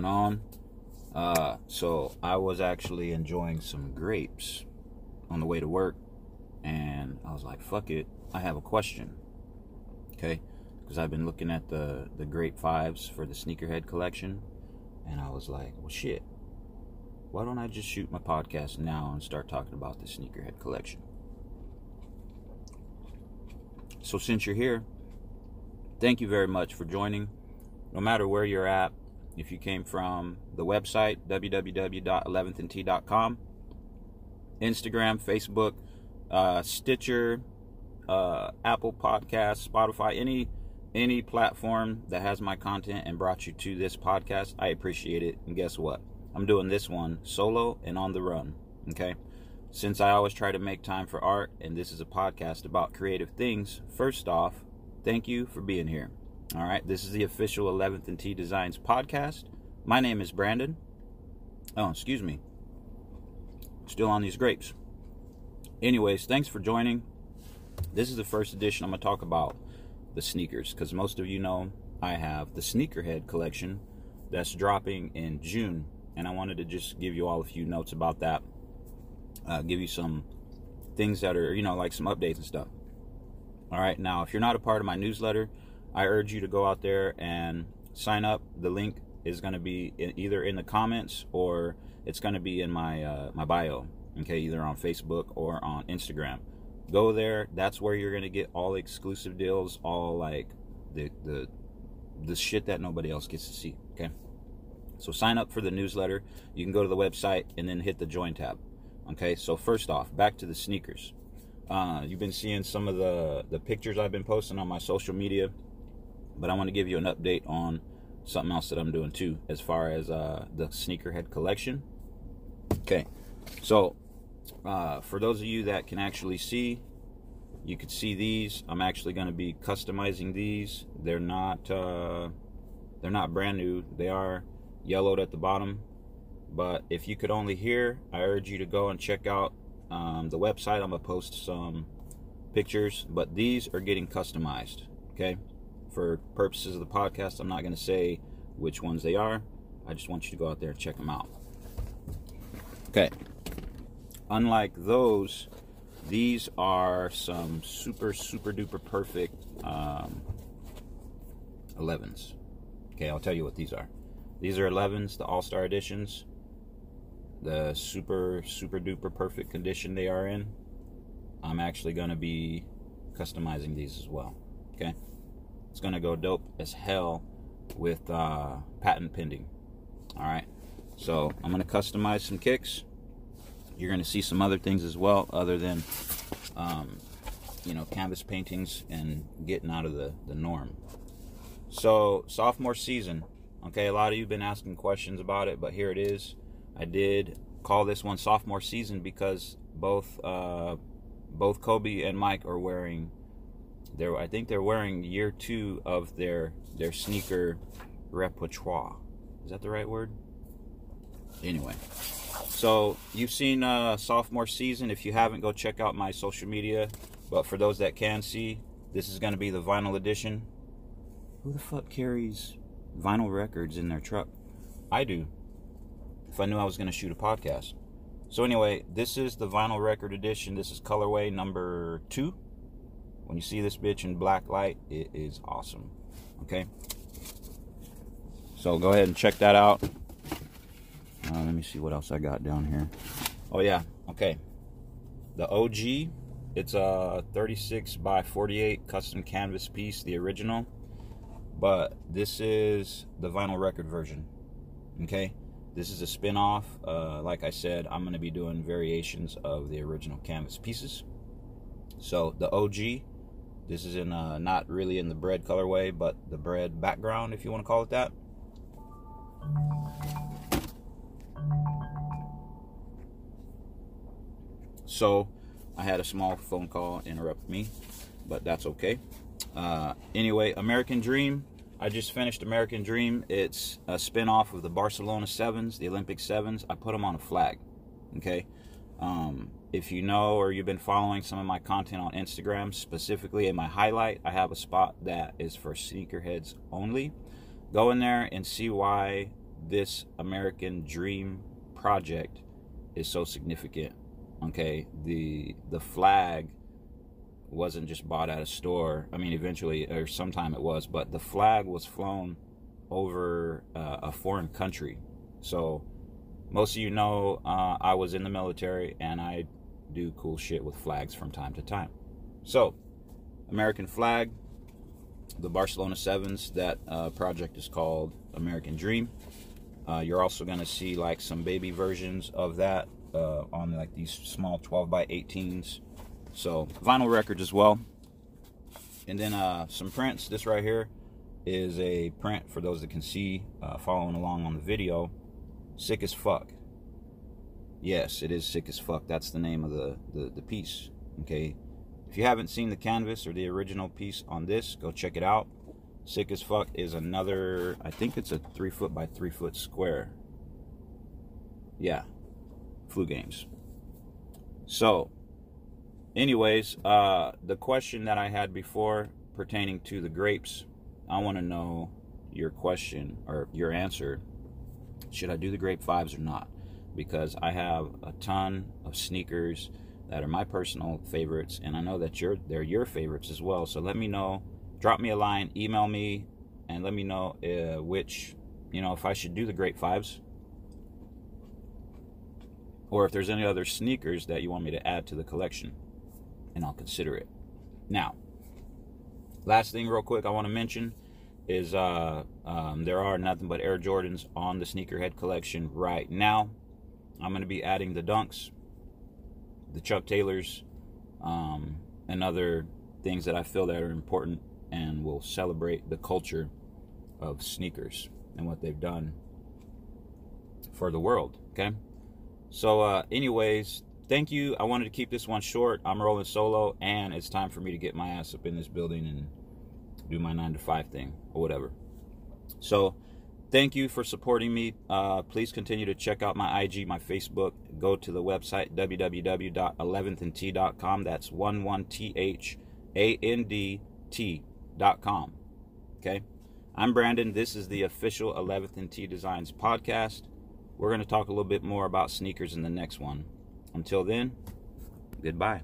going on? Uh, so I was actually enjoying some grapes on the way to work, and I was like, "Fuck it, I have a question." Okay, because I've been looking at the the grape fives for the sneakerhead collection, and I was like, "Well, shit, why don't I just shoot my podcast now and start talking about the sneakerhead collection?" So since you're here, thank you very much for joining. No matter where you're at, if you came from the website www.11thandt.com, Instagram, Facebook, uh, Stitcher, uh, Apple Podcasts, Spotify, any any platform that has my content and brought you to this podcast, I appreciate it. And guess what? I'm doing this one solo and on the run. Okay. Since I always try to make time for art, and this is a podcast about creative things, first off, thank you for being here. All right, this is the official 11th and T Designs podcast. My name is Brandon. Oh, excuse me. Still on these grapes. Anyways, thanks for joining. This is the first edition. I'm going to talk about the sneakers because most of you know I have the Sneakerhead collection that's dropping in June. And I wanted to just give you all a few notes about that uh, give you some things that are, you know, like some updates and stuff. All right, now if you're not a part of my newsletter, I urge you to go out there and sign up. The link is going to be in, either in the comments or it's going to be in my uh, my bio. Okay, either on Facebook or on Instagram. Go there. That's where you're going to get all exclusive deals, all like the the the shit that nobody else gets to see. Okay. So sign up for the newsletter. You can go to the website and then hit the join tab. Okay, so first off, back to the sneakers. Uh, you've been seeing some of the, the pictures I've been posting on my social media, but I want to give you an update on something else that I'm doing too, as far as uh, the sneakerhead collection. Okay, so uh, for those of you that can actually see, you can see these. I'm actually going to be customizing these. They're not uh, they're not brand new. They are yellowed at the bottom but if you could only hear, I urge you to go and check out um, the website. I'm to post some pictures, but these are getting customized. Okay. For purposes of the podcast, I'm not going to say which ones they are. I just want you to go out there and check them out. Okay. Unlike those, these are some super, super duper perfect um, 11s. Okay, I'll tell you what these are. These are 11s, the All Star editions the super super duper perfect condition they are in I'm actually going to be customizing these as well okay it's to go dope as hell with uh, patent pending. All right so I'm to customize some kicks. You're to see some other things as well other than um, you know canvas paintings and getting out of the, the norm. So sophomore season. Okay a lot of you have been asking questions about it but here it is. I did call this one sophomore season because both uh, both Kobe and Mike are wearing their I think they're wearing year two of their their sneaker repertoire. Is that the right word? Anyway, so you've seen uh, sophomore season. If you haven't, go check out my social media. But for those that can see, this is going to be the vinyl edition. Who the fuck carries vinyl records in their truck? I do if I knew I was going to shoot a podcast. So anyway, this is the vinyl record edition. This is colorway number two. When you see this bitch in black light, it is awesome. Okay. So go ahead and check that out. Uh, let me see what else I got down here. Oh yeah. Okay. The OG. It's a 36 by 48 custom canvas piece, the original. But this is the vinyl record version. Okay. This is a spin-off. Uh, like I said, I'm going to be doing variations of the original canvas pieces. So the OG, this is in uh, not really in the bread colorway, but the bread background, if you want to call it that. So I had a small phone call interrupt me, but that's okay. Uh, anyway, American Dream I just finished American Dream. It's a spin-off of the Barcelona Sevens, the Olympic Sevens. I put them on a flag. Okay. Um, if you know or you've been following some of my content on Instagram, specifically in my highlight, I have a spot that is for sneakerheads only. Go in there and see why this American Dream project is so significant. Okay, the the flag wasn't just bought at a store. I mean, eventually or sometime it was, but the flag was flown over uh, a foreign country. So most of you know uh, I was in the military and I do cool shit with flags from time to time. So, American flag, the Barcelona Sevens. That uh, project is called American Dream. Uh, you're also going to see like some baby versions of that uh, on like these small 12 by 18s. So vinyl records as well. And then uh, some prints. This right here is a print for those that can see uh, following along on the video. Sick as fuck. Yes, it is sick as fuck. That's the name of the, the, the piece. Okay. If you haven't seen the canvas or the original piece on this, go check it out. Sick as fuck is another, I think it's a three foot by three foot square. Yeah. Flu games. So, anyways, uh, the question that I had before pertaining to the grapes, I want to know your question or your answer. Should I do the grape fives or not? Because I have a ton of sneakers that are my personal favorites, and I know that you're they're your favorites as well. So let me know. Drop me a line, email me, and let me know uh, which you know if I should do the grape fives or if there's any other sneakers that you want me to add to the collection and I'll consider it. Now, last thing, real quick, I want to mention is uh, um, there are nothing but Air Jordans on the Sneakerhead collection right now. I'm going to be adding the Dunks, the Chuck Taylors, um, and other things that I feel that are important and will celebrate the culture of sneakers and what they've done for the world. Okay. So, uh, anyways, thank you. I wanted to keep this one short. I'm rolling solo, and it's time for me to get my ass up in this building and do my nine to five thing or whatever. So, thank you for supporting me. Uh, please continue to check out my IG, my Facebook. Go to the website www.11thandt.com. That's 11thandt.com. Okay. I'm Brandon. This is the official 11th and T Designs podcast. We're going to talk a little bit more about sneakers in the next one. Until then, goodbye.